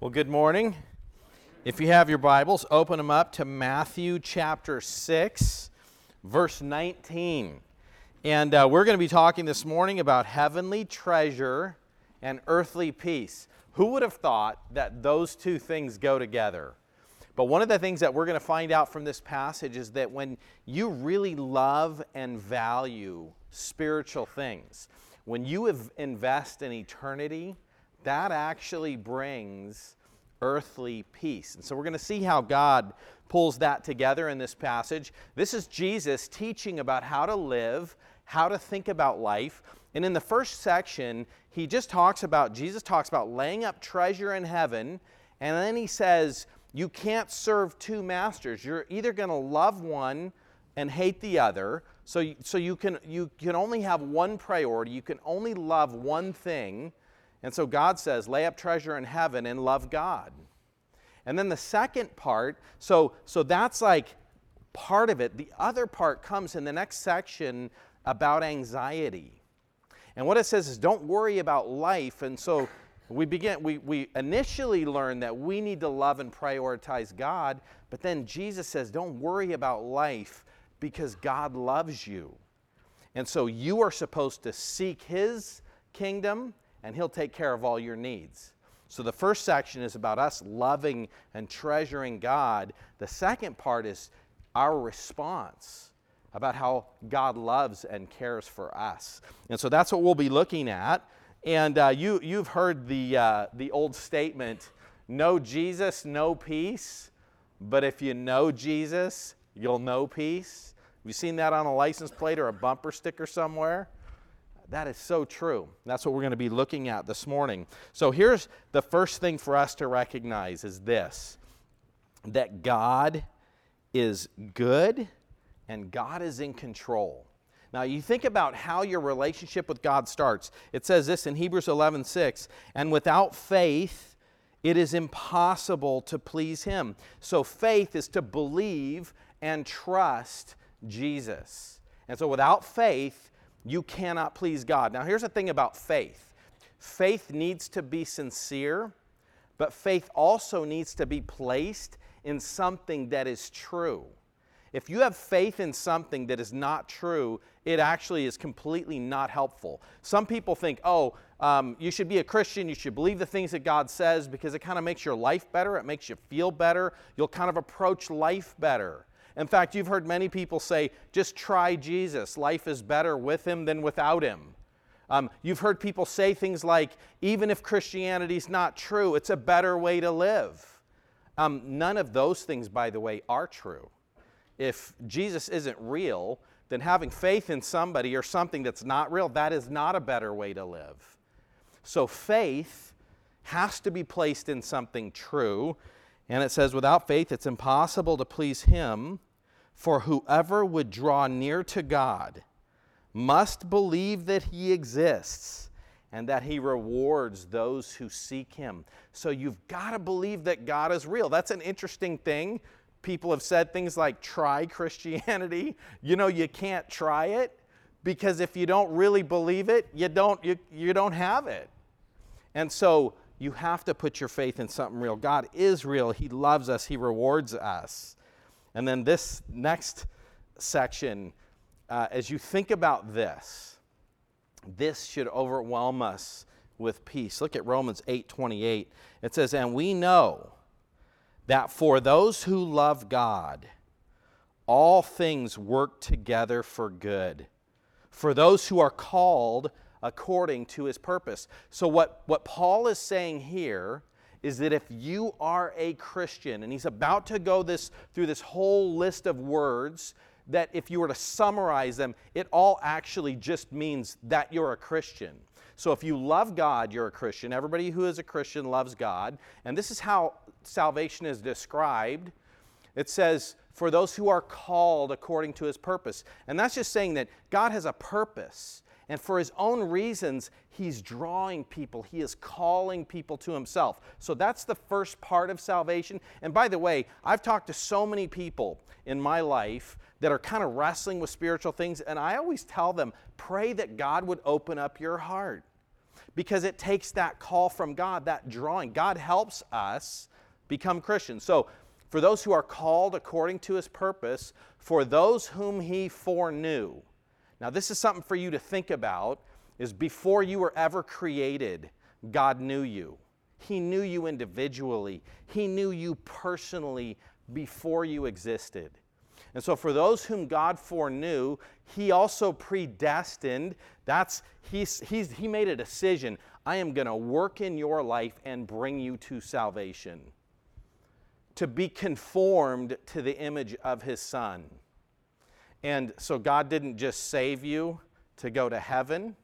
Well, good morning. If you have your Bibles, open them up to Matthew chapter 6, verse 19. And uh, we're going to be talking this morning about heavenly treasure and earthly peace. Who would have thought that those two things go together? But one of the things that we're going to find out from this passage is that when you really love and value spiritual things, when you invest in eternity, that actually brings earthly peace. And so we're going to see how God pulls that together in this passage. This is Jesus teaching about how to live, how to think about life. And in the first section, he just talks about, Jesus talks about laying up treasure in heaven. And then he says, you can't serve two masters. You're either going to love one and hate the other. So, so you, can, you can only have one priority. You can only love one thing. And so God says, lay up treasure in heaven and love God. And then the second part, so, so that's like part of it. The other part comes in the next section about anxiety. And what it says is don't worry about life. And so we begin, we, we initially learn that we need to love and prioritize God, but then Jesus says, don't worry about life because God loves you. And so you are supposed to seek His kingdom and He'll take care of all your needs. So the first section is about us loving and treasuring God. The second part is our response about how God loves and cares for us. And so that's what we'll be looking at. And uh, you, you've heard the, uh, the old statement no Jesus, no peace. But if you know Jesus, you'll know peace. Have you seen that on a license plate or a bumper sticker somewhere? That is so true. That's what we're going to be looking at this morning. So here's the first thing for us to recognize is this that God is good and God is in control. Now you think about how your relationship with God starts. It says this in Hebrews 11:6, and without faith it is impossible to please him. So faith is to believe and trust Jesus. And so without faith you cannot please God. Now, here's the thing about faith faith needs to be sincere, but faith also needs to be placed in something that is true. If you have faith in something that is not true, it actually is completely not helpful. Some people think, oh, um, you should be a Christian, you should believe the things that God says because it kind of makes your life better, it makes you feel better, you'll kind of approach life better. In fact, you've heard many people say, just try Jesus. Life is better with him than without him. Um, you've heard people say things like, even if Christianity's not true, it's a better way to live. Um, none of those things, by the way, are true. If Jesus isn't real, then having faith in somebody or something that's not real, that is not a better way to live. So faith has to be placed in something true. And it says, without faith, it's impossible to please him, for whoever would draw near to God must believe that he exists and that he rewards those who seek him. So you've got to believe that God is real. That's an interesting thing. People have said things like, try Christianity. You know, you can't try it because if you don't really believe it, you don't, you, you don't have it. And so you have to put your faith in something real. God is real. He loves us, He rewards us. And then this next section, uh, as you think about this, this should overwhelm us with peace. Look at Romans 8 28. It says, And we know that for those who love God, all things work together for good. For those who are called according to his purpose. So, what, what Paul is saying here is that if you are a Christian, and he's about to go this, through this whole list of words, that if you were to summarize them, it all actually just means that you're a Christian. So if you love God, you're a Christian. Everybody who is a Christian loves God. And this is how salvation is described. It says, for those who are called according to his purpose. And that's just saying that God has a purpose. And for his own reasons, he's drawing people. He is calling people to himself. So that's the first part of salvation. And by the way, I've talked to so many people in my life that are kind of wrestling with spiritual things, and I always tell them pray that God would open up your heart. because it takes that call from God, that drawing. God helps us become Christians. So, for those who are called according to his purpose, for those whom he foreknew. Now, this is something for you to think about is before you were ever created, God knew you. He knew you individually. He knew you personally before you existed. And so, for those whom God foreknew, He also predestined. That's he's, he's, He made a decision. I am going to work in your life and bring you to salvation, to be conformed to the image of His Son. And so, God didn't just save you to go to heaven.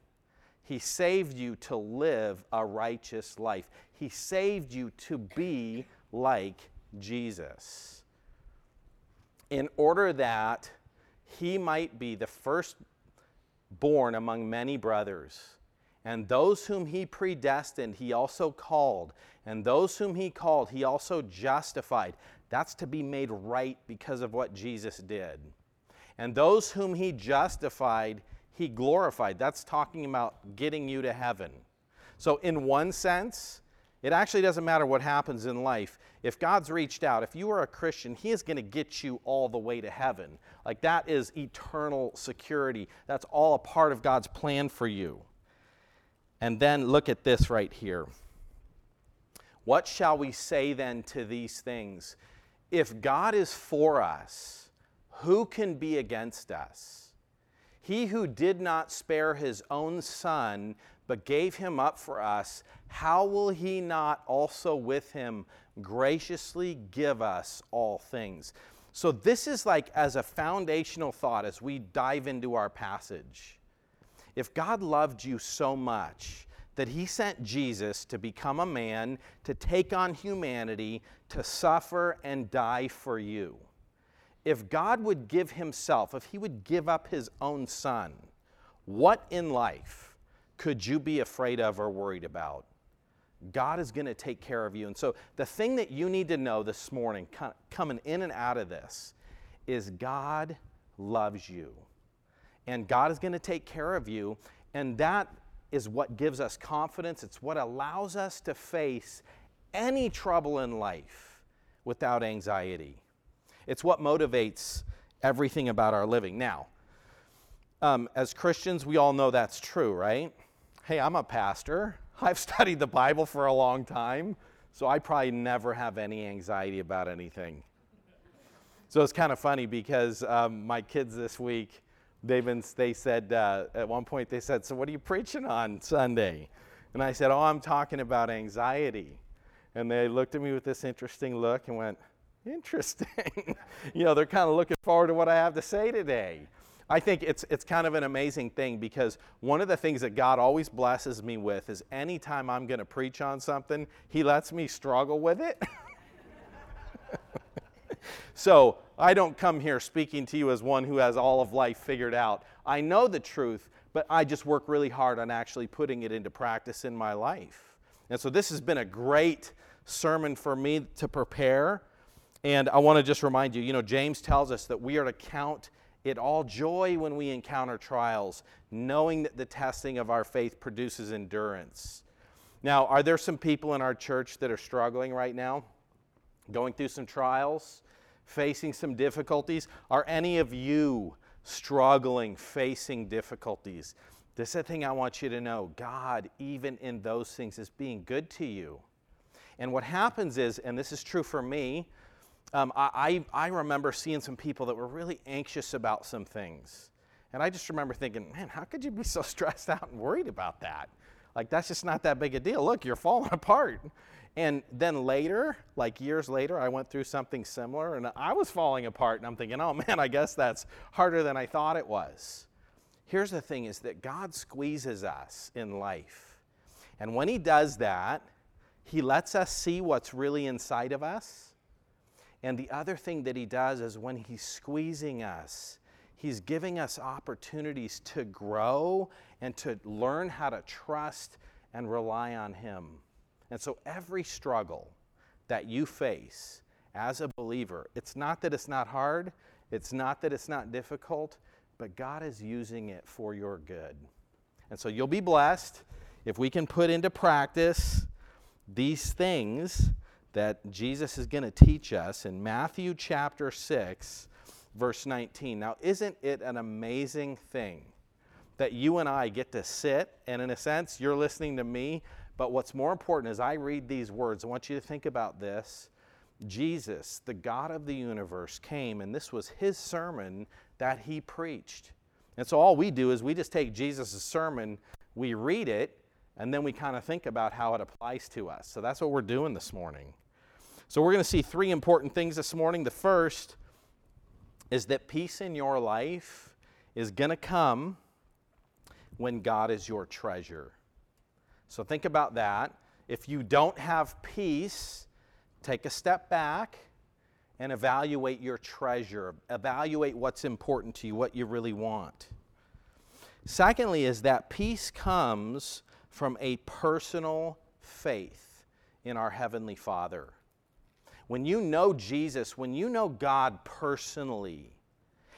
He saved you to live a righteous life. He saved you to be like Jesus in order that he might be the firstborn among many brothers. And those whom he predestined, he also called. And those whom he called, he also justified. That's to be made right because of what Jesus did. And those whom he justified, he glorified. That's talking about getting you to heaven. So, in one sense, it actually doesn't matter what happens in life. If God's reached out, if you are a Christian, He is going to get you all the way to heaven. Like that is eternal security. That's all a part of God's plan for you. And then look at this right here. What shall we say then to these things? If God is for us, who can be against us? He who did not spare his own son, but gave him up for us, how will he not also with him graciously give us all things? So, this is like as a foundational thought as we dive into our passage. If God loved you so much that he sent Jesus to become a man, to take on humanity, to suffer and die for you, if God would give himself, if he would give up his own son, what in life could you be afraid of or worried about? God is going to take care of you. And so, the thing that you need to know this morning, coming in and out of this, is God loves you. And God is going to take care of you. And that is what gives us confidence. It's what allows us to face any trouble in life without anxiety. It's what motivates everything about our living. Now, um, as Christians, we all know that's true, right? hey, I'm a pastor. I've studied the Bible for a long time, so I probably never have any anxiety about anything. So it's kind of funny because um, my kids this week, they've been, they said, uh, at one point, they said, So what are you preaching on Sunday? And I said, Oh, I'm talking about anxiety. And they looked at me with this interesting look and went, Interesting. you know, they're kind of looking forward to what I have to say today. I think it's, it's kind of an amazing thing because one of the things that God always blesses me with is anytime I'm going to preach on something, He lets me struggle with it. so I don't come here speaking to you as one who has all of life figured out. I know the truth, but I just work really hard on actually putting it into practice in my life. And so this has been a great sermon for me to prepare. And I want to just remind you, you know, James tells us that we are to count it all joy when we encounter trials, knowing that the testing of our faith produces endurance. Now, are there some people in our church that are struggling right now? Going through some trials, facing some difficulties? Are any of you struggling, facing difficulties? This is the thing I want you to know God, even in those things, is being good to you. And what happens is, and this is true for me, um, I, I remember seeing some people that were really anxious about some things. And I just remember thinking, man, how could you be so stressed out and worried about that? Like, that's just not that big a deal. Look, you're falling apart. And then later, like years later, I went through something similar and I was falling apart. And I'm thinking, oh man, I guess that's harder than I thought it was. Here's the thing is that God squeezes us in life. And when He does that, He lets us see what's really inside of us and the other thing that he does is when he's squeezing us, he's giving us opportunities to grow and to learn how to trust and rely on him. And so every struggle that you face as a believer, it's not that it's not hard, it's not that it's not difficult, but God is using it for your good. And so you'll be blessed if we can put into practice these things that Jesus is going to teach us in Matthew chapter 6, verse 19. Now, isn't it an amazing thing that you and I get to sit, and in a sense, you're listening to me, but what's more important is I read these words. I want you to think about this. Jesus, the God of the universe, came, and this was his sermon that he preached. And so all we do is we just take Jesus' sermon, we read it, and then we kind of think about how it applies to us. So that's what we're doing this morning. So we're going to see three important things this morning. The first is that peace in your life is going to come when God is your treasure. So think about that. If you don't have peace, take a step back and evaluate your treasure. Evaluate what's important to you, what you really want. Secondly, is that peace comes from a personal faith in our Heavenly Father. When you know Jesus, when you know God personally,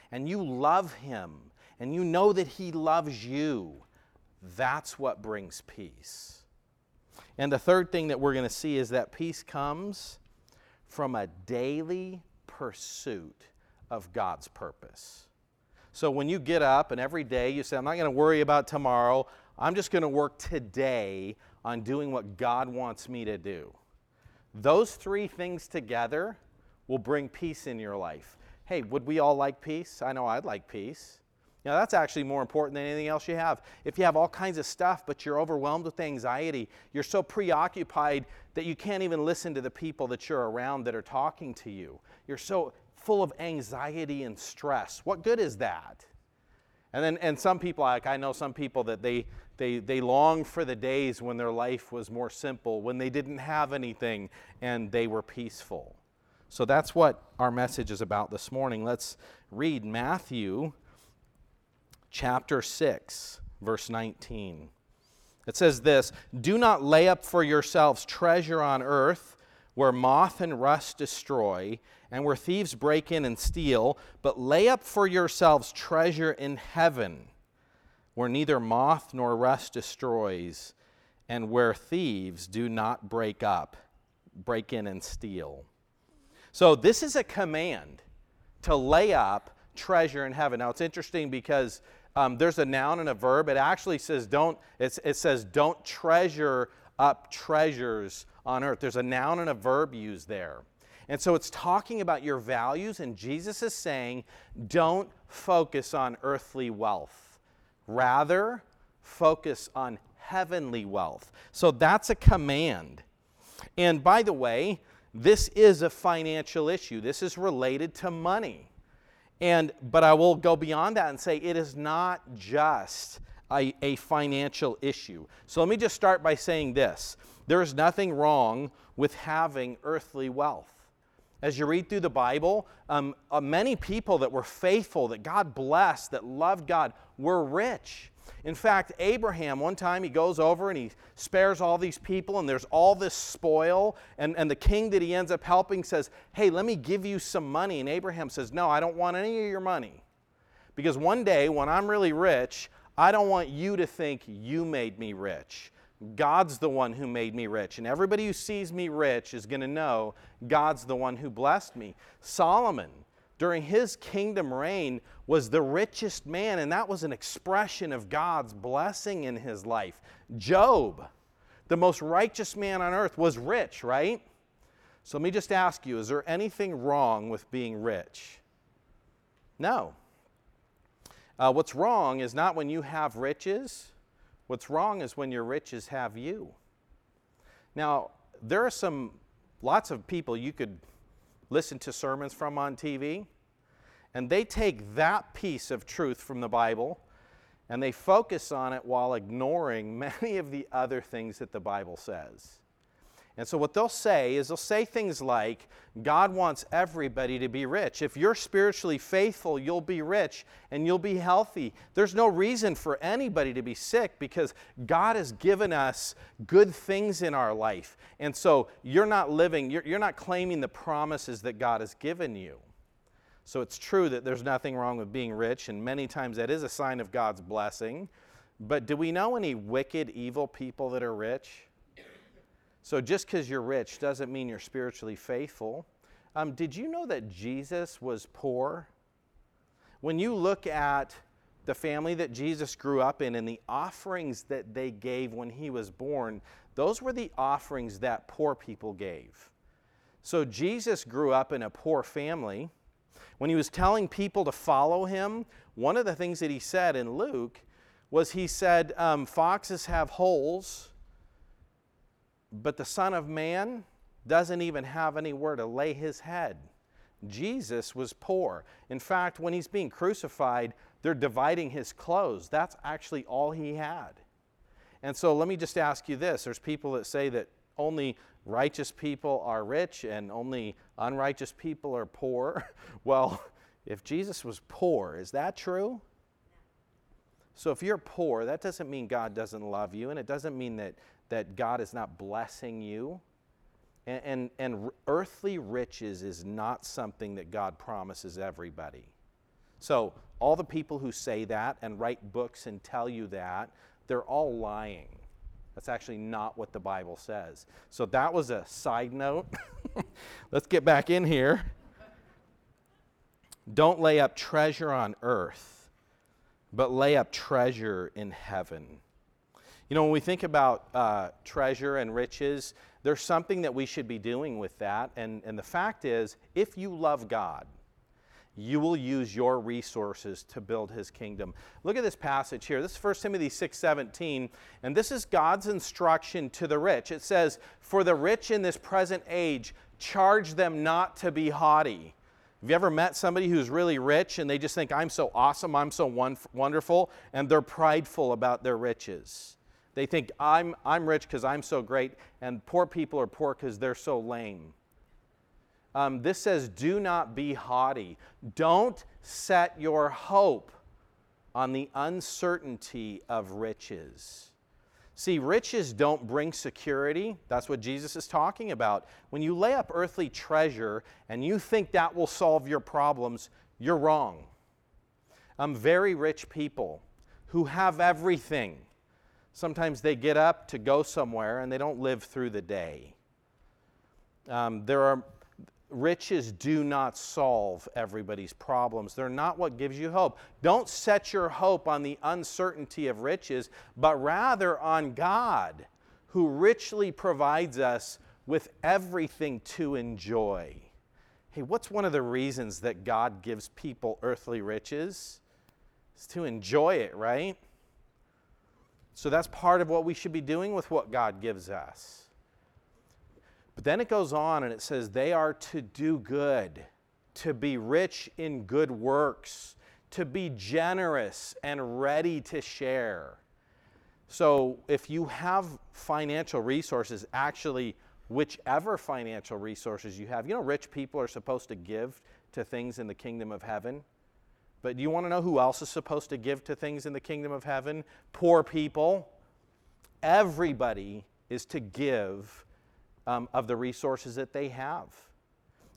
and you love Him, and you know that He loves you, that's what brings peace. And the third thing that we're going to see is that peace comes from a daily pursuit of God's purpose. So when you get up and every day you say, I'm not going to worry about tomorrow, I'm just going to work today on doing what God wants me to do. Those three things together will bring peace in your life. Hey, would we all like peace? I know I'd like peace. Know, that's actually more important than anything else you have. If you have all kinds of stuff, but you're overwhelmed with anxiety, you're so preoccupied that you can't even listen to the people that you're around that are talking to you. You're so full of anxiety and stress. What good is that? And then, and some people, like I know some people that they, they, they long for the days when their life was more simple, when they didn't have anything and they were peaceful. So that's what our message is about this morning. Let's read Matthew chapter 6, verse 19. It says this Do not lay up for yourselves treasure on earth where moth and rust destroy and where thieves break in and steal, but lay up for yourselves treasure in heaven where neither moth nor rust destroys and where thieves do not break up, break in and steal. So this is a command to lay up treasure in heaven. Now it's interesting because um, there's a noun and a verb. It actually says don't. it says don't treasure up treasures on earth. There's a noun and a verb used there. And so it's talking about your values, and Jesus is saying, don't focus on earthly wealth. Rather, focus on heavenly wealth. So that's a command. And by the way, this is a financial issue. This is related to money. And, but I will go beyond that and say it is not just a, a financial issue. So let me just start by saying this there is nothing wrong with having earthly wealth. As you read through the Bible, um, uh, many people that were faithful, that God blessed, that loved God, were rich. In fact, Abraham, one time he goes over and he spares all these people, and there's all this spoil. And, and the king that he ends up helping says, Hey, let me give you some money. And Abraham says, No, I don't want any of your money. Because one day when I'm really rich, I don't want you to think you made me rich. God's the one who made me rich. And everybody who sees me rich is going to know God's the one who blessed me. Solomon, during his kingdom reign was the richest man, and that was an expression of God's blessing in his life. Job, the most righteous man on earth, was rich, right? So let me just ask you is there anything wrong with being rich? No. Uh, what's wrong is not when you have riches, what's wrong is when your riches have you. Now, there are some, lots of people you could listen to sermons from on TV, and they take that piece of truth from the Bible and they focus on it while ignoring many of the other things that the Bible says. And so, what they'll say is they'll say things like, God wants everybody to be rich. If you're spiritually faithful, you'll be rich and you'll be healthy. There's no reason for anybody to be sick because God has given us good things in our life. And so, you're not living, you're, you're not claiming the promises that God has given you. So, it's true that there's nothing wrong with being rich, and many times that is a sign of God's blessing. But do we know any wicked, evil people that are rich? So just because you're rich doesn't mean you're spiritually faithful. Um, did you know that Jesus was poor? When you look at the family that Jesus grew up in and the offerings that they gave when he was born, those were the offerings that poor people gave. So Jesus grew up in a poor family. When he was telling people to follow him, one of the things that he said in Luke was he said, um, Foxes have holes, but the Son of Man doesn't even have anywhere to lay his head. Jesus was poor. In fact, when he's being crucified, they're dividing his clothes. That's actually all he had. And so let me just ask you this there's people that say that only righteous people are rich and only unrighteous people are poor. Well, if Jesus was poor, is that true? So if you're poor, that doesn't mean God doesn't love you, and it doesn't mean that, that God is not blessing you. And, and, and earthly riches is not something that God promises everybody. So all the people who say that and write books and tell you that, they're all lying. That's actually not what the Bible says. So that was a side note. Let's get back in here. Don't lay up treasure on earth, but lay up treasure in heaven. You know, when we think about uh, treasure and riches, there's something that we should be doing with that. And, and the fact is, if you love God, you will use your resources to build his kingdom. Look at this passage here. This is 1 Timothy 6:17, and this is God's instruction to the rich. It says, "For the rich in this present age, charge them not to be haughty." Have you ever met somebody who's really rich and they just think, I'm so awesome, I'm so wonderful, and they're prideful about their riches? They think, I'm, I'm rich because I'm so great, and poor people are poor because they're so lame. Um, this says, do not be haughty. Don't set your hope on the uncertainty of riches. See, riches don't bring security. That's what Jesus is talking about. When you lay up earthly treasure and you think that will solve your problems, you're wrong. Um, very rich people who have everything, sometimes they get up to go somewhere and they don't live through the day. Um, there are riches do not solve everybody's problems. They're not what gives you hope. Don't set your hope on the uncertainty of riches, but rather on God, who richly provides us with everything to enjoy. Hey, what's one of the reasons that God gives people earthly riches? It's to enjoy it, right? So that's part of what we should be doing with what God gives us. But then it goes on and it says, they are to do good, to be rich in good works, to be generous and ready to share. So if you have financial resources, actually, whichever financial resources you have, you know, rich people are supposed to give to things in the kingdom of heaven. But do you want to know who else is supposed to give to things in the kingdom of heaven? Poor people. Everybody is to give um, of the resources that they have.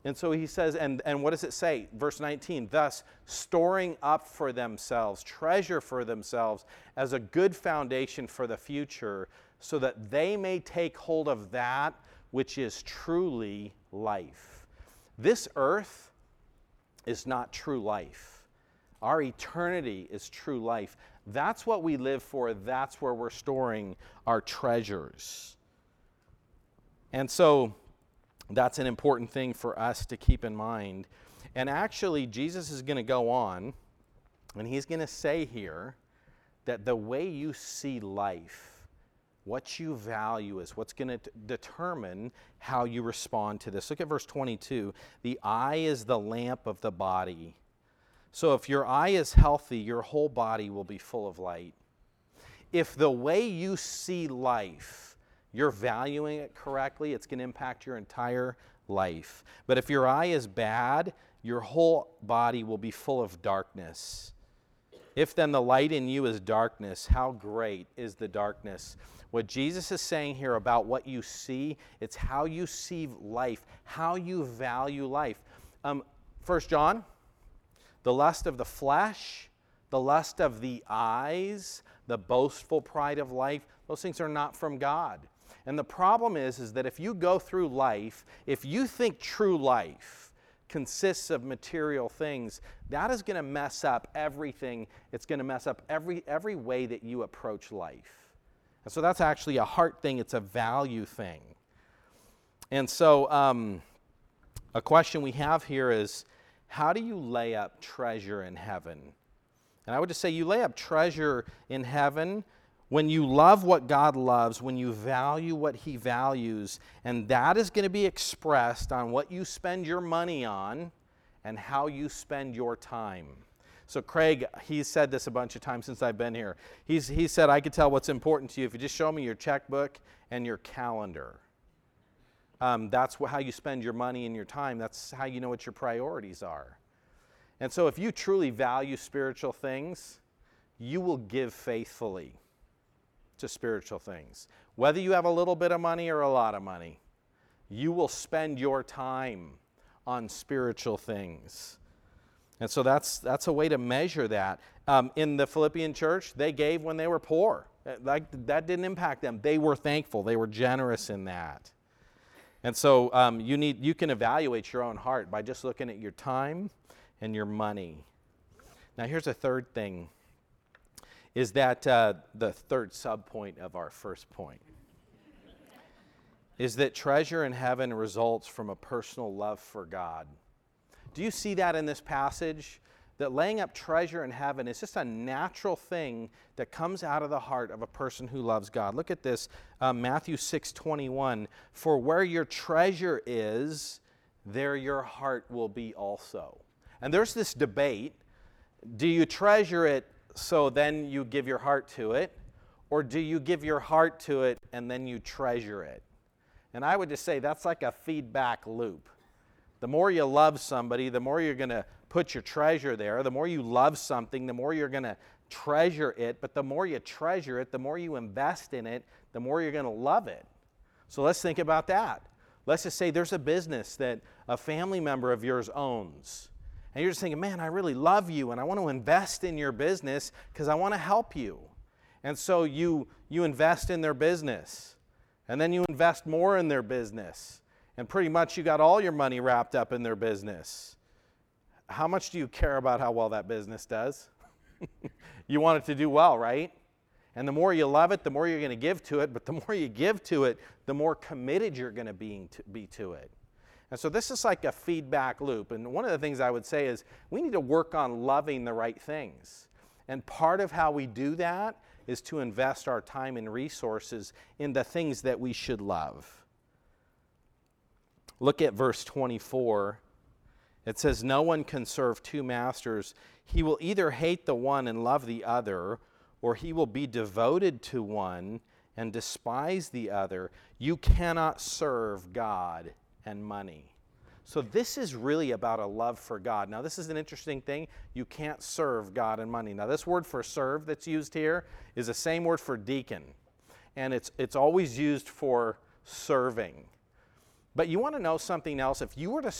And so he says, and, and what does it say? Verse 19, thus storing up for themselves, treasure for themselves as a good foundation for the future, so that they may take hold of that which is truly life. This earth is not true life. Our eternity is true life. That's what we live for. That's where we're storing our treasures. And so that's an important thing for us to keep in mind. And actually, Jesus is going to go on and he's going to say here that the way you see life, what you value is what's going to determine how you respond to this. Look at verse 22. The eye is the lamp of the body. So if your eye is healthy, your whole body will be full of light. If the way you see life, you're valuing it correctly, it's going to impact your entire life. But if your eye is bad, your whole body will be full of darkness. If then the light in you is darkness, how great is the darkness? What Jesus is saying here about what you see, it's how you see life, how you value life. Um, 1 John, the lust of the flesh, the lust of the eyes, the boastful pride of life, those things are not from God. And the problem is, is that if you go through life, if you think true life consists of material things, that is going to mess up everything. It's going to mess up every, every way that you approach life. And so that's actually a heart thing, it's a value thing. And so, um, a question we have here is how do you lay up treasure in heaven? And I would just say you lay up treasure in heaven when you love what God loves, when you value what He values, and that is going to be expressed on what you spend your money on and how you spend your time. So, Craig, he's said this a bunch of times since I've been here. He's, he said, I could tell what's important to you if you just show me your checkbook and your calendar. Um, that's how you spend your money and your time. That's how you know what your priorities are. And so, if you truly value spiritual things, you will give faithfully to spiritual things. Whether you have a little bit of money or a lot of money, you will spend your time on spiritual things. And so that's, that's a way to measure that. Um, in the Philippian church, they gave when they were poor. Like, that didn't impact them. They were thankful, they were generous in that. And so um, you, need, you can evaluate your own heart by just looking at your time and your money. Now, here's a third thing is that uh, the third subpoint of our first point is that treasure in heaven results from a personal love for God. Do you see that in this passage? That laying up treasure in heaven is just a natural thing that comes out of the heart of a person who loves God. Look at this, uh, Matthew 6 21. For where your treasure is, there your heart will be also. And there's this debate do you treasure it so then you give your heart to it? Or do you give your heart to it and then you treasure it? And I would just say that's like a feedback loop. The more you love somebody, the more you're going to put your treasure there. The more you love something, the more you're going to treasure it. But the more you treasure it, the more you invest in it, the more you're going to love it. So let's think about that. Let's just say there's a business that a family member of yours owns and you're just thinking, man, I really love you and I want to invest in your business because I want to help you. And so you, you invest in their business. And then you invest more in their business. And pretty much you got all your money wrapped up in their business. How much do you care about how well that business does? you want it to do well, right? And the more you love it, the more you're going to give to it. But the more you give to it, the more committed you're going to be to, it. And so this is like a feedback loop. And one of the things I would say is we need to work on loving the right things. And part of how we do that is to invest our time and resources in the things that we should love. Look at verse 24. It says, No one can serve two masters. He will either hate the one and love the other, or he will be devoted to one and despise the other. You cannot serve God and money. So, this is really about a love for God. Now, this is an interesting thing. You can't serve God and money. Now, this word for serve that's used here is the same word for deacon, and it's, it's always used for serving. But you want to know something else? If you were to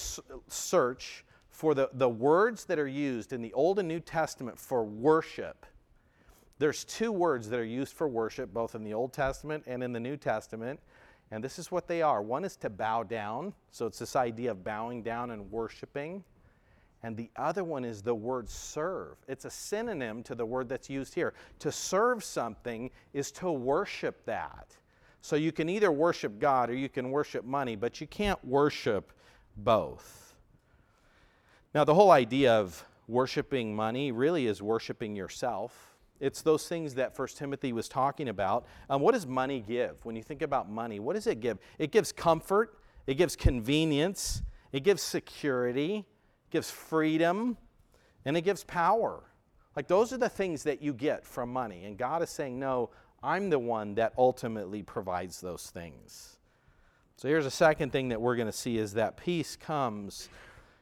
search for the, the words that are used in the Old and New Testament for worship, there's two words that are used for worship, both in the Old Testament and in the New Testament. And this is what they are one is to bow down, so it's this idea of bowing down and worshiping. And the other one is the word serve. It's a synonym to the word that's used here. To serve something is to worship that. So you can either worship God or you can worship money, but you can't worship both. Now, the whole idea of worshiping money really is worshiping yourself. It's those things that First Timothy was talking about. Um, what does money give? When you think about money, what does it give? It gives comfort, it gives convenience, it gives security, it gives freedom, and it gives power. Like those are the things that you get from money. And God is saying, no, I'm the one that ultimately provides those things. So here's a second thing that we're going to see is that peace comes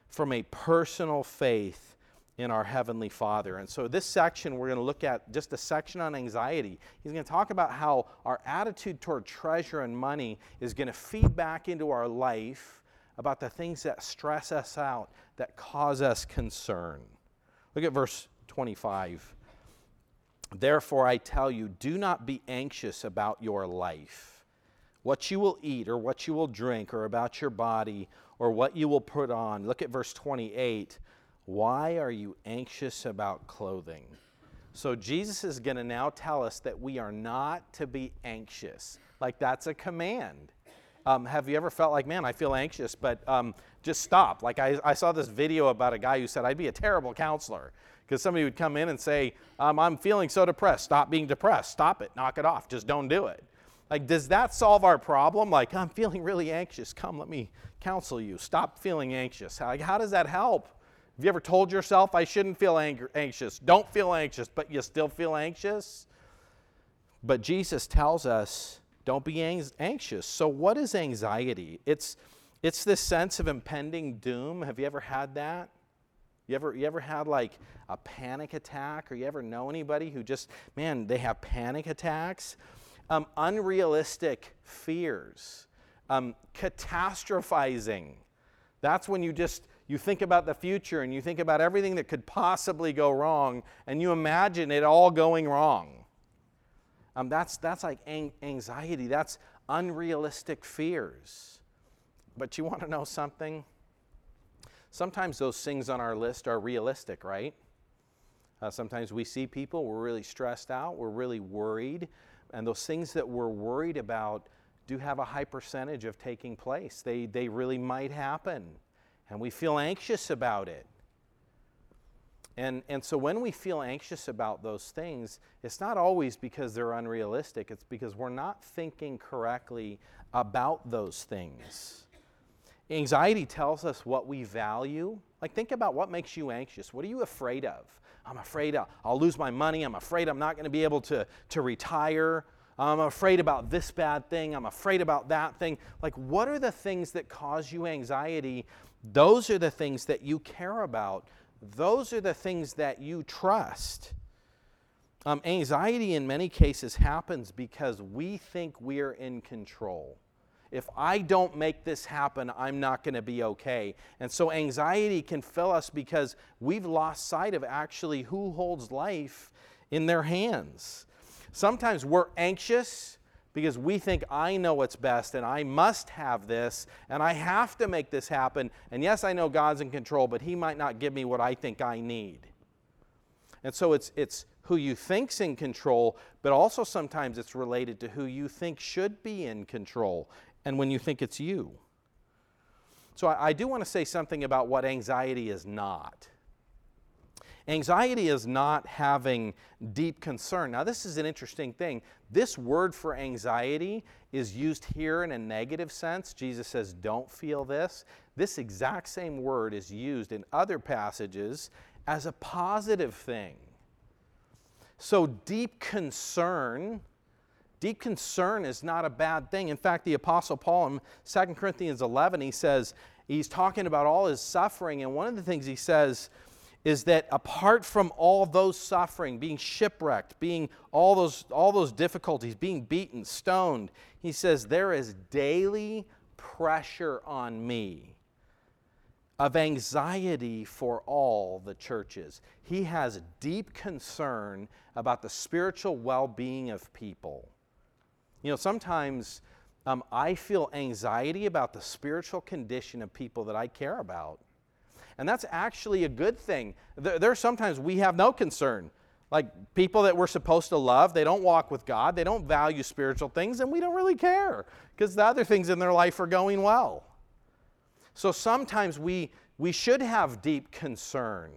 from a personal faith in our Heavenly Father. And so, this section, we're going to look at just a section on anxiety. He's going to talk about how our attitude toward treasure and money is going to feed back into our life about the things that stress us out, that cause us concern. Look at verse 25. Therefore, I tell you, do not be anxious about your life, what you will eat or what you will drink, or about your body or what you will put on. Look at verse 28. Why are you anxious about clothing? So, Jesus is going to now tell us that we are not to be anxious. Like, that's a command. Um, have you ever felt like, man, I feel anxious, but um, just stop? Like, I, I saw this video about a guy who said, I'd be a terrible counselor because somebody would come in and say, um, I'm feeling so depressed. Stop being depressed. Stop it. Knock it off. Just don't do it. Like, does that solve our problem? Like, I'm feeling really anxious. Come, let me counsel you. Stop feeling anxious. Like, how does that help? Have you ever told yourself, I shouldn't feel ang- anxious? Don't feel anxious, but you still feel anxious? But Jesus tells us, don't be anxious. So, what is anxiety? It's, it's this sense of impending doom. Have you ever had that? You ever, you ever had like a panic attack, or you ever know anybody who just, man, they have panic attacks? Um, unrealistic fears, um, catastrophizing. That's when you just you think about the future and you think about everything that could possibly go wrong, and you imagine it all going wrong. Um, that's that's like anxiety. That's unrealistic fears. But you want to know something? Sometimes those things on our list are realistic, right? Uh, sometimes we see people, we're really stressed out, we're really worried, and those things that we're worried about do have a high percentage of taking place. They, they really might happen, and we feel anxious about it. And, and so when we feel anxious about those things, it's not always because they're unrealistic, it's because we're not thinking correctly about those things. Anxiety tells us what we value. Like, think about what makes you anxious. What are you afraid of? I'm afraid I'll, lose my money. I'm afraid I'm not going to be able to, to retire. I'm afraid about this bad thing. I'm afraid about that thing. Like, what are the things that cause you anxiety? Those are the things that you care about. Those are the things that you trust. Um, anxiety, in many cases, happens because we think we're in control if I don't make this happen, I'm not going to be okay. And so anxiety can fill us because we've lost sight of actually who holds life in their hands. Sometimes we're anxious because we think I know what's best and I must have this and I have to make this happen. And yes, I know God's in control, but He might not give me what I think I need. And so it's, it's who you think's in control, but also sometimes it's related to who you think should be in control and when you think it's you. So I, I do want to say something about what anxiety is not. Anxiety is not having deep concern. Now, this is an interesting thing. This word for anxiety is used here in a negative sense. Jesus says, Don't feel this. This exact same word is used in other passages as a positive thing. So, deep concern Deep concern is not a bad thing. In fact, the Apostle Paul in 2 Corinthians 11, he says, he's talking about all his suffering, and one of the things he says is that apart from all those suffering, being shipwrecked, being all those, all those difficulties, being beaten, stoned, he says, there is daily pressure on me of anxiety for all the churches. He has deep concern about the spiritual well being of people. You know, sometimes um, I feel anxiety about the spiritual condition of people that I care about. And that's actually a good thing. There, there are sometimes we have no concern. Like people that we're supposed to love, they don't walk with God, they don't value spiritual things, and we don't really care because the other things in their life are going well. So sometimes we, we should have deep concern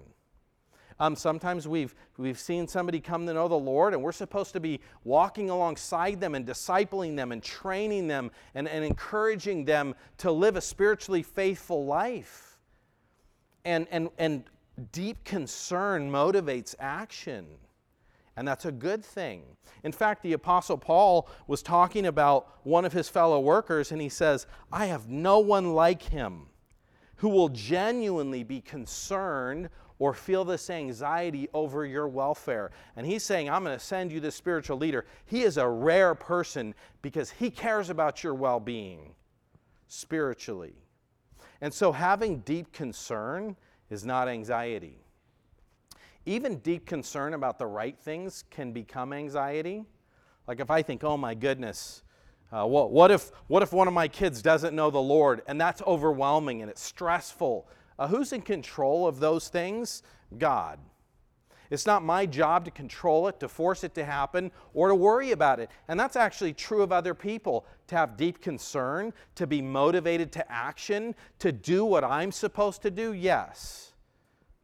um, sometimes we've, we've seen somebody come to know the Lord, and we're supposed to be walking alongside them and discipling them and training them and, and encouraging them to live a spiritually faithful life. And, and, and deep concern motivates action. And that's a good thing. In fact, the Apostle Paul was talking about one of his fellow workers, and he says, I have no one like him who will genuinely be concerned or feel this anxiety over your welfare. And he's saying, I'm going to send you this spiritual leader. He is a rare person because he cares about your well being spiritually. And so having deep concern is not anxiety. even deep concern about the right things can become anxiety. Like if I think, oh my goodness, uh, what, what, if, what if one of my kids doesn't know the Lord? And that's overwhelming and it's stressful. Uh, who's in control of those things? God. It's not my job to control it, to force it to happen, or to worry about it. And that's actually true of other people to have deep concern, to be motivated to action, to do what I'm supposed to do, yes.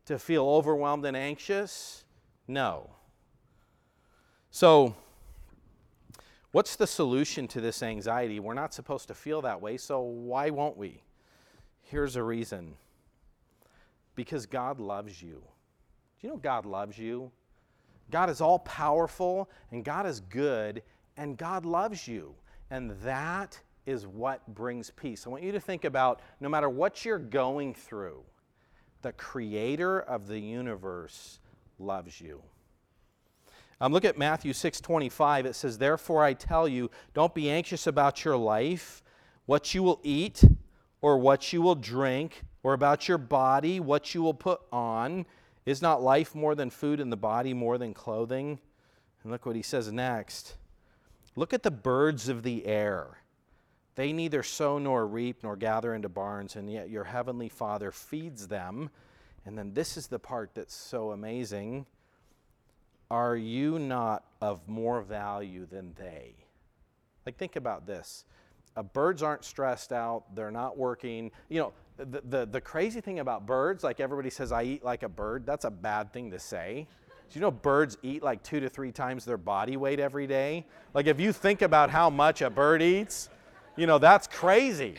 To feel overwhelmed and anxious, no. So, what's the solution to this anxiety? We're not supposed to feel that way, so why won't we? Here's a reason because God loves you. Do you know God loves you? God is all powerful and God is good and God loves you. And that is what brings peace. I want you to think about no matter what you're going through, the creator of the universe loves you. Um, look at Matthew 6 25. It says, Therefore I tell you, don't be anxious about your life, what you will eat, or what you will drink, or about your body, what you will put on. Is not life more than food and the body more than clothing? And look what he says next. Look at the birds of the air. They neither sow nor reap nor gather into barns, and yet your heavenly Father feeds them. And then this is the part that's so amazing. Are you not of more value than they? Like, think about this. Uh, birds aren't stressed out, they're not working. You know, the, the, the crazy thing about birds, like everybody says, I eat like a bird, that's a bad thing to say. Do you know birds eat like two to three times their body weight every day? Like, if you think about how much a bird eats, you know, that's crazy.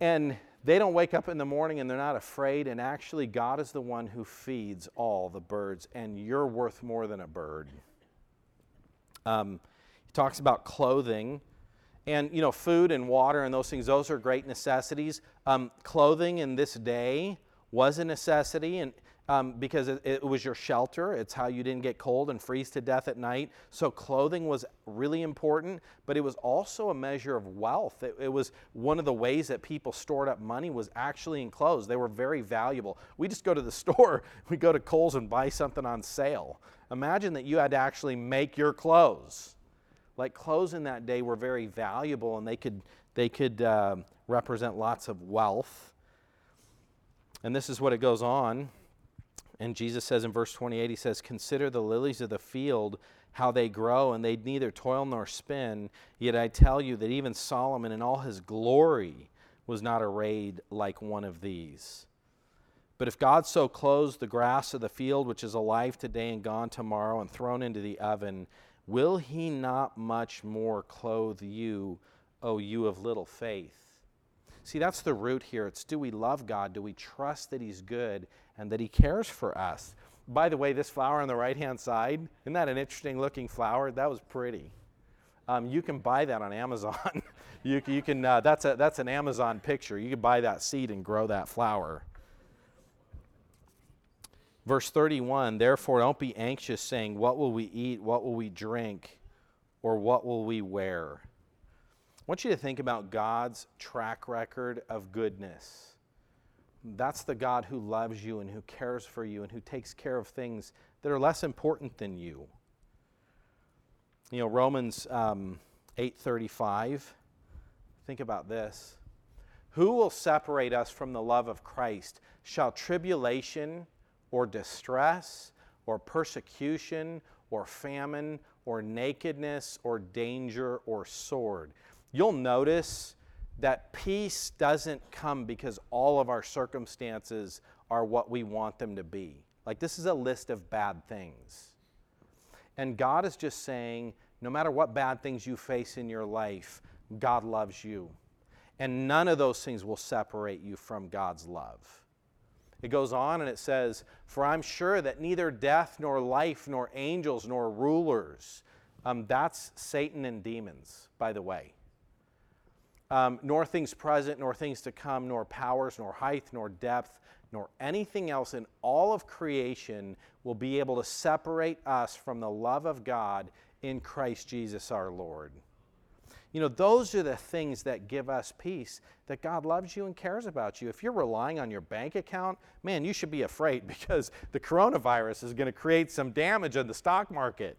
And they don't wake up in the morning and they're not afraid. And actually, God is the one who feeds all the birds, and you're worth more than a bird. Um, he talks about clothing. And, you know, food and water and those things, those are great necessities. Um, clothing in this day was a necessity and um, because it, it, was your shelter. It's how you didn't get cold and freeze to death at night. So clothing was really important, but it was also a measure of wealth. It, it was one of the ways that people stored up money was actually in clothes. They were very valuable. We just go to the store, we go to Kohl's and buy something on sale. Imagine that you had to actually make your clothes like clothes in that day were very valuable and they could, they could uh, represent lots of wealth. And this is what it goes on. And Jesus says in verse 28, He says, Consider the lilies of the field, how they grow, and they neither toil nor spin. Yet I tell you that even Solomon in all his glory was not arrayed like one of these. But if God so clothes the grass of the field, which is alive today and gone tomorrow and thrown into the oven, Will he not much more clothe you, O you of little faith? See, that's the root here. It's do we love God? Do we trust that He's good and that He cares for us? By the way, this flower on the right hand side, isn't that an interesting looking flower? That was pretty. Um, you can buy that on Amazon. you, you can, uh, that's, a, that's an Amazon picture. You can buy that seed and grow that flower. Verse 31 Therefore, don't be anxious, saying, What will we eat? What will we drink? Or what will we wear? I want you to think about God's track record of goodness. That's the God who loves you and who cares for you and who takes care of things that are less important than you. You know, Romans um, 8:35. Think about this. Who will separate us from the love of Christ? Shall tribulation or distress or persecution or famine or nakedness or danger or sword. You'll notice that peace doesn't come because all of our circumstances are what we want them to be. Like, this is a list of bad things. And God is just saying, no matter what bad things you face in your life, God loves you. And none of those things will separate you from God's love. It goes on and it says, For I'm sure that neither death, nor life, nor angels, nor rulers, um, that's Satan and demons, by the way, um, nor things present, nor things to come, nor powers, nor height, nor depth, nor anything else in all of creation will be able to separate us from the love of God in Christ Jesus our Lord. You know, those are the things that give us peace that God loves you and cares about you. If you're relying on your bank account, man, you should be afraid because the coronavirus is going to create some damage on the stock market.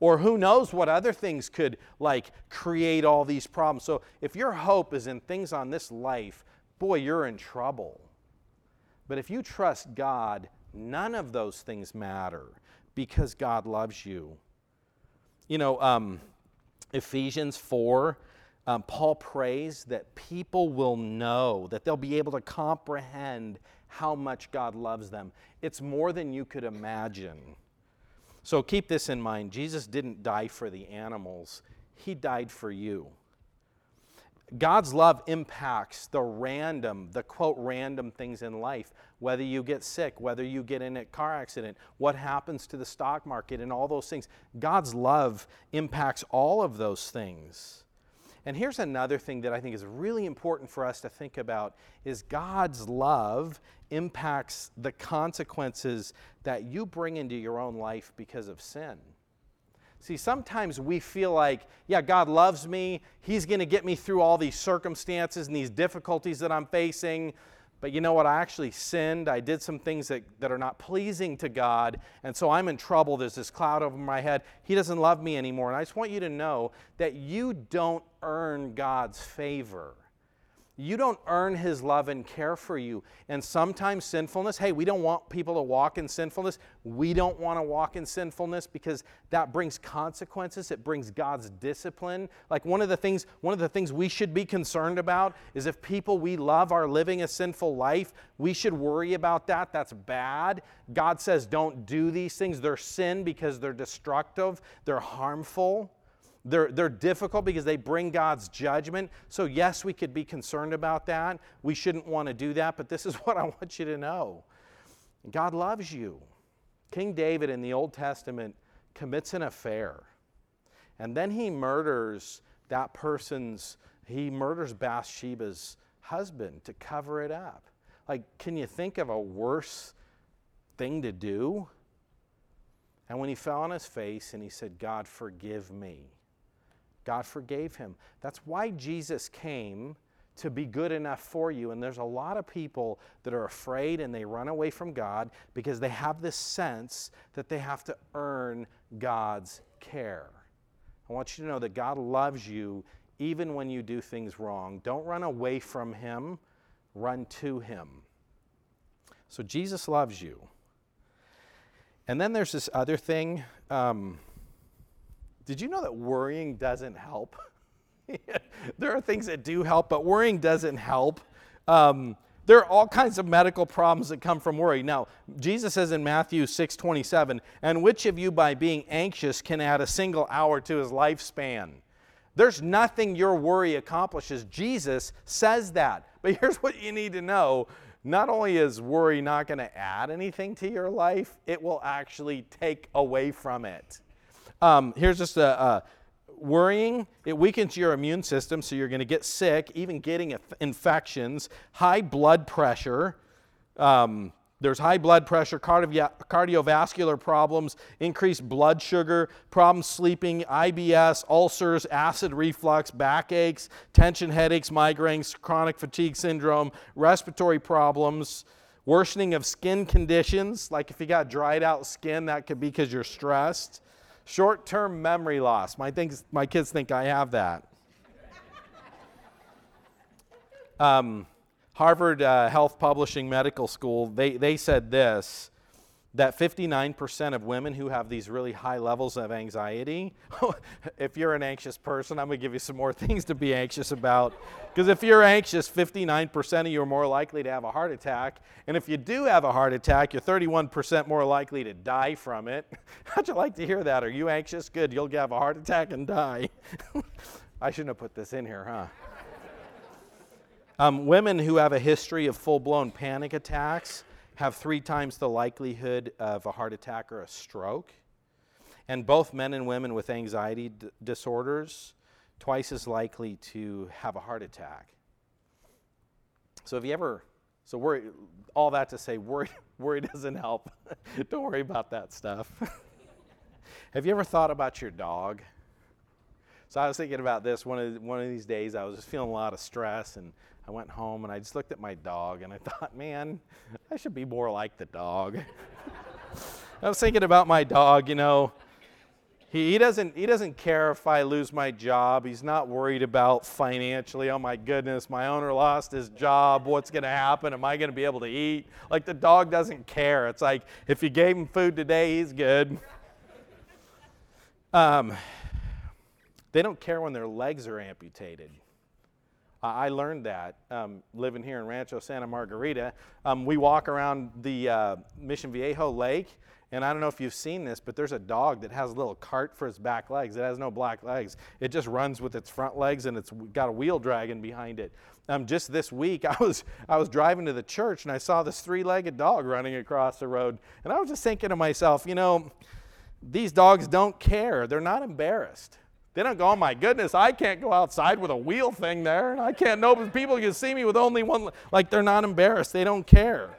Or who knows what other things could like create all these problems. So if your hope is in things on this life, boy, you're in trouble. But if you trust God, none of those things matter because God loves you. You know, um, Ephesians 4, um, Paul prays that people will know, that they'll be able to comprehend how much God loves them. It's more than you could imagine. So keep this in mind Jesus didn't die for the animals, He died for you. God's love impacts the random, the quote, random things in life. Whether you get sick, whether you get in a car accident, what happens to the stock market, and all those things. God's love impacts all of those things. And here's another thing that I think is really important for us to think about is God's love impacts the consequences that you bring into your own life because of sin. See, sometimes we feel like, yeah, God loves me. He's going to get me through all these circumstances and these difficulties that I'm facing. But you know what? I actually sinned. I did some things that, that are not pleasing to God. And so I'm in trouble. There's this cloud over my head. He doesn't love me anymore. And I just want you to know that you don't earn God's favor. You don't earn his love and care for you. And sometimes sinfulness, hey, we don't want people to walk in sinfulness. We don't want to walk in sinfulness because that brings consequences. It brings God's discipline. Like one of the things, one of the things we should be concerned about is if people we love are living a sinful life, we should worry about that. That's bad. God says don't do these things. They're sin because they're destructive, they're harmful. They're, they're difficult because they bring God's judgment. So, yes, we could be concerned about that. We shouldn't want to do that, but this is what I want you to know God loves you. King David in the Old Testament commits an affair, and then he murders that person's, he murders Bathsheba's husband to cover it up. Like, can you think of a worse thing to do? And when he fell on his face and he said, God, forgive me God forgave him. That's why Jesus came to be good enough for you. And there's a lot of people that are afraid and they run away from God because they have this sense that they have to earn God's care. I want you to know that God loves you even when you do things wrong. Don't run away from Him, run to Him. So Jesus loves you. And then there's this other thing. Um, did you know that worrying doesn't help? there are things that do help, but worrying doesn't help. Um, there are all kinds of medical problems that come from worry. Now, Jesus says in Matthew 6 27, and which of you by being anxious can add a single hour to his lifespan? There's nothing your worry accomplishes. Jesus says that. But here's what you need to know not only is worry not going to add anything to your life, it will actually take away from it. Um, here's just a, a worrying, it weakens your immune system, so you're going to get sick, even getting infections, high blood pressure. Um, there's high blood pressure, cardio- cardiovascular problems, increased blood sugar, problems sleeping, IBS, ulcers, acid reflux, backaches, tension headaches, migraines, chronic fatigue syndrome, respiratory problems, worsening of skin conditions. Like if you got dried out skin, that could be because you're stressed. Short term memory loss. My, things, my kids think I have that. Um, Harvard uh, Health Publishing Medical School, they, they said this that 59% of women who have these really high levels of anxiety, if you're an anxious person, I'm going to give you some more things to be anxious about. Because if you're anxious, 59% of you are more likely to have a heart attack. And if you do have a heart attack, you're 31% more likely to die from it. How'd you like to hear that? Are you anxious? Good, you'll have a heart attack and die. I shouldn't have put this in here, huh? Um, women who have a history of full blown panic attacks have three times the likelihood of a heart attack or a stroke. And both men and women with anxiety d- disorders, twice as likely to have a heart attack. So if you ever, so worry, all that to say, worry, worry doesn't help. Don't worry about that stuff. have you ever thought about your dog? So I was thinking about this one of one of these days. I was just feeling a lot of stress, and I went home and I just looked at my dog, and I thought, man, I should be more like the dog. I was thinking about my dog. You know, he, he doesn't he doesn't care if I lose my job. He's not worried about financially. Oh my goodness, my owner lost his job. What's going to happen? Am I going to be able to eat? Like the dog doesn't care. It's like if you gave him food today, he's good. Um, they don't care when their legs are amputated. I learned that um, living here in Rancho Santa Margarita. Um, we walk around the uh, Mission Viejo Lake, and I don't know if you've seen this, but there's a dog that has a little cart for its back legs. It has no black legs. It just runs with its front legs, and it's got a wheel dragging behind it. Um, just this week, I was I was driving to the church, and I saw this three-legged dog running across the road, and I was just thinking to myself, you know, these dogs don't care. They're not embarrassed. They don't go, oh my goodness, I can't go outside with a wheel thing there, and I can't know people can see me with only one. Like they're not embarrassed. They don't care.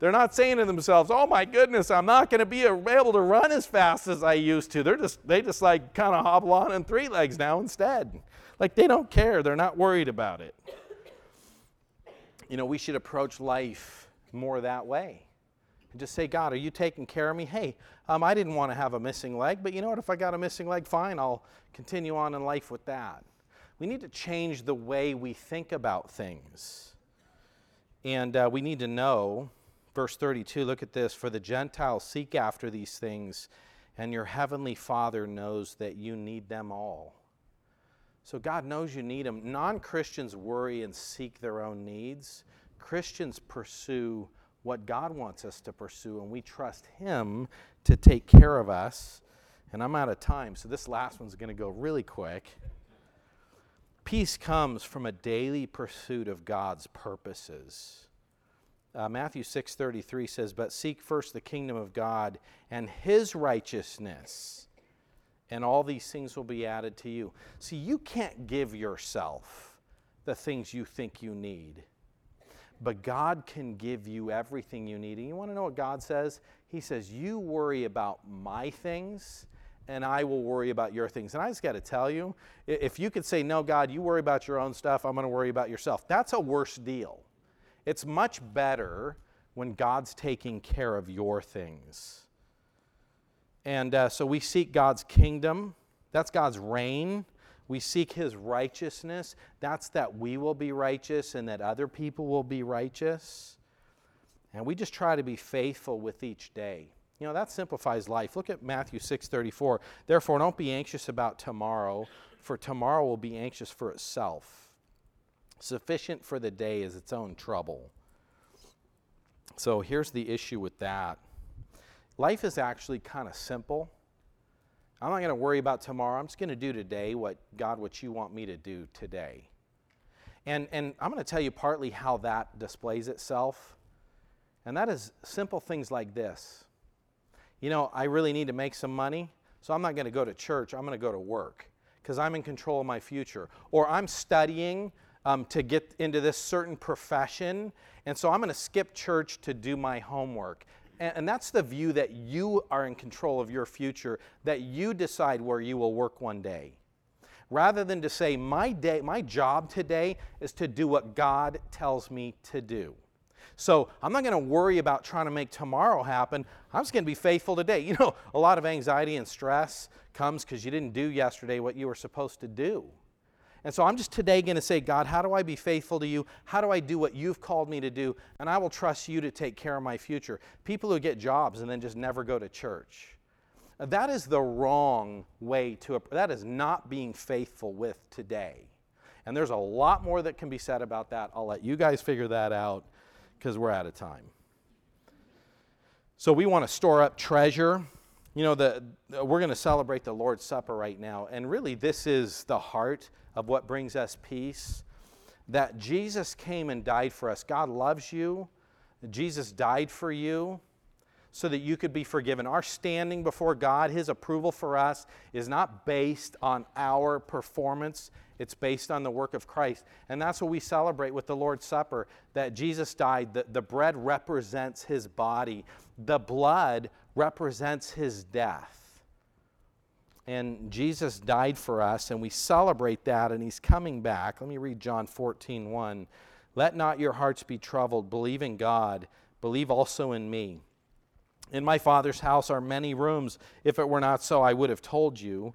They're not saying to themselves, oh my goodness, I'm not going to be able to run as fast as I used to. They're just, they just like kind of hobble on in three legs now instead. Like they don't care. They're not worried about it. You know, we should approach life more that way and just say, God, are you taking care of me? Hey, um, I didn't want to have a missing leg, but you know what? If I got a missing leg, fine, I'll continue on in life with that. We need to change the way we think about things. And uh, we need to know, verse 32, look at this for the Gentiles seek after these things, and your heavenly Father knows that you need them all. So God knows you need them. Non Christians worry and seek their own needs, Christians pursue what God wants us to pursue, and we trust Him to take care of us. And I'm out of time, so this last one's going to go really quick. Peace comes from a daily pursuit of God's purposes. Uh, Matthew 6:33 says, "But seek first the kingdom of God and his righteousness, and all these things will be added to you." See, you can't give yourself the things you think you need but God can give you everything you need. And you want to know what God says? He says, You worry about my things, and I will worry about your things. And I just got to tell you, if you could say, No, God, you worry about your own stuff, I'm going to worry about yourself, that's a worse deal. It's much better when God's taking care of your things. And uh, so we seek God's kingdom, that's God's reign we seek his righteousness. That's that we will be righteous and that other people will be righteous. And we just try to be faithful with each day. You know, that simplifies life. Look at Matthew 6:34. Therefore, don't be anxious about tomorrow, for tomorrow will be anxious for itself. Sufficient for the day is its own trouble. So here's the issue with that. Life is actually kind of simple I'm not going to worry about tomorrow. I'm just going to do today what God, what you want me to do today. And, and I'm going to tell you partly how that displays itself. And that is simple things like this. You know, I really need to make some money, so I'm not going to go to church. I'm going to go to work because I'm in control of my future. Or I'm studying um, to get into this certain profession, and so I'm going to skip church to do my homework. And, that's the view that you are in control of your future, that you decide where you will work one day. Rather than to say, my, day, my job today is to do what God tells me to do. So I'm not going to worry about trying to make tomorrow happen. I'm just going to be faithful today. You know, a lot of anxiety and stress comes because you didn't do yesterday what you were supposed to do. And so I'm just today going to say, God, how do I be faithful to you? How do I do what you've called me to do? And I will trust you to take care of my future. People who get jobs and then just never go to church. That is the wrong way to, that is not being faithful with today. And there's a lot more that can be said about that. I'll let you guys figure that out because we're out of time. So we want to store up treasure. You know, the, we're going to celebrate the Lord's Supper right now. And really, this is the heart of what brings us peace. That Jesus came and died for us. God loves you. Jesus died for you so that you could be forgiven. Our standing before God, His approval for us, is not based on our performance, it's based on the work of Christ. And that's what we celebrate with the Lord's Supper that Jesus died. The, the bread represents His body, the blood represents His death. And Jesus died for us, and we celebrate that, and he's coming back. Let me read John 14 1. Let not your hearts be troubled. Believe in God, believe also in me. In my Father's house are many rooms. If it were not so, I would have told you.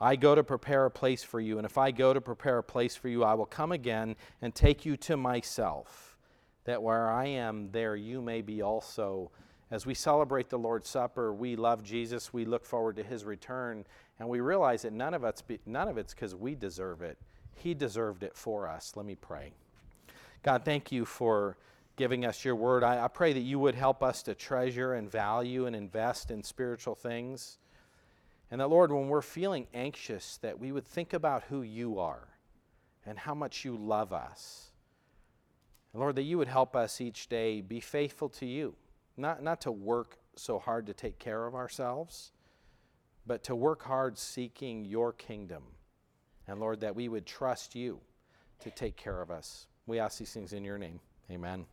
I go to prepare a place for you, and if I go to prepare a place for you, I will come again and take you to myself, that where I am, there you may be also. As we celebrate the Lord's Supper, we love Jesus, we look forward to his return, and we realize that none of, it's none of it's because we deserve it. He deserved it for us. Let me pray. God, thank you for giving us your word. I, I pray that you would help us to treasure and value and invest in spiritual things. And that, Lord, when we're feeling anxious, that we would think about who you are and how much you love us. And Lord, that you would help us each day be faithful to you, not, not to work so hard to take care of ourselves, but to work hard seeking your kingdom. And Lord, that we would trust you to take care of us. We ask these things in your name. Amen.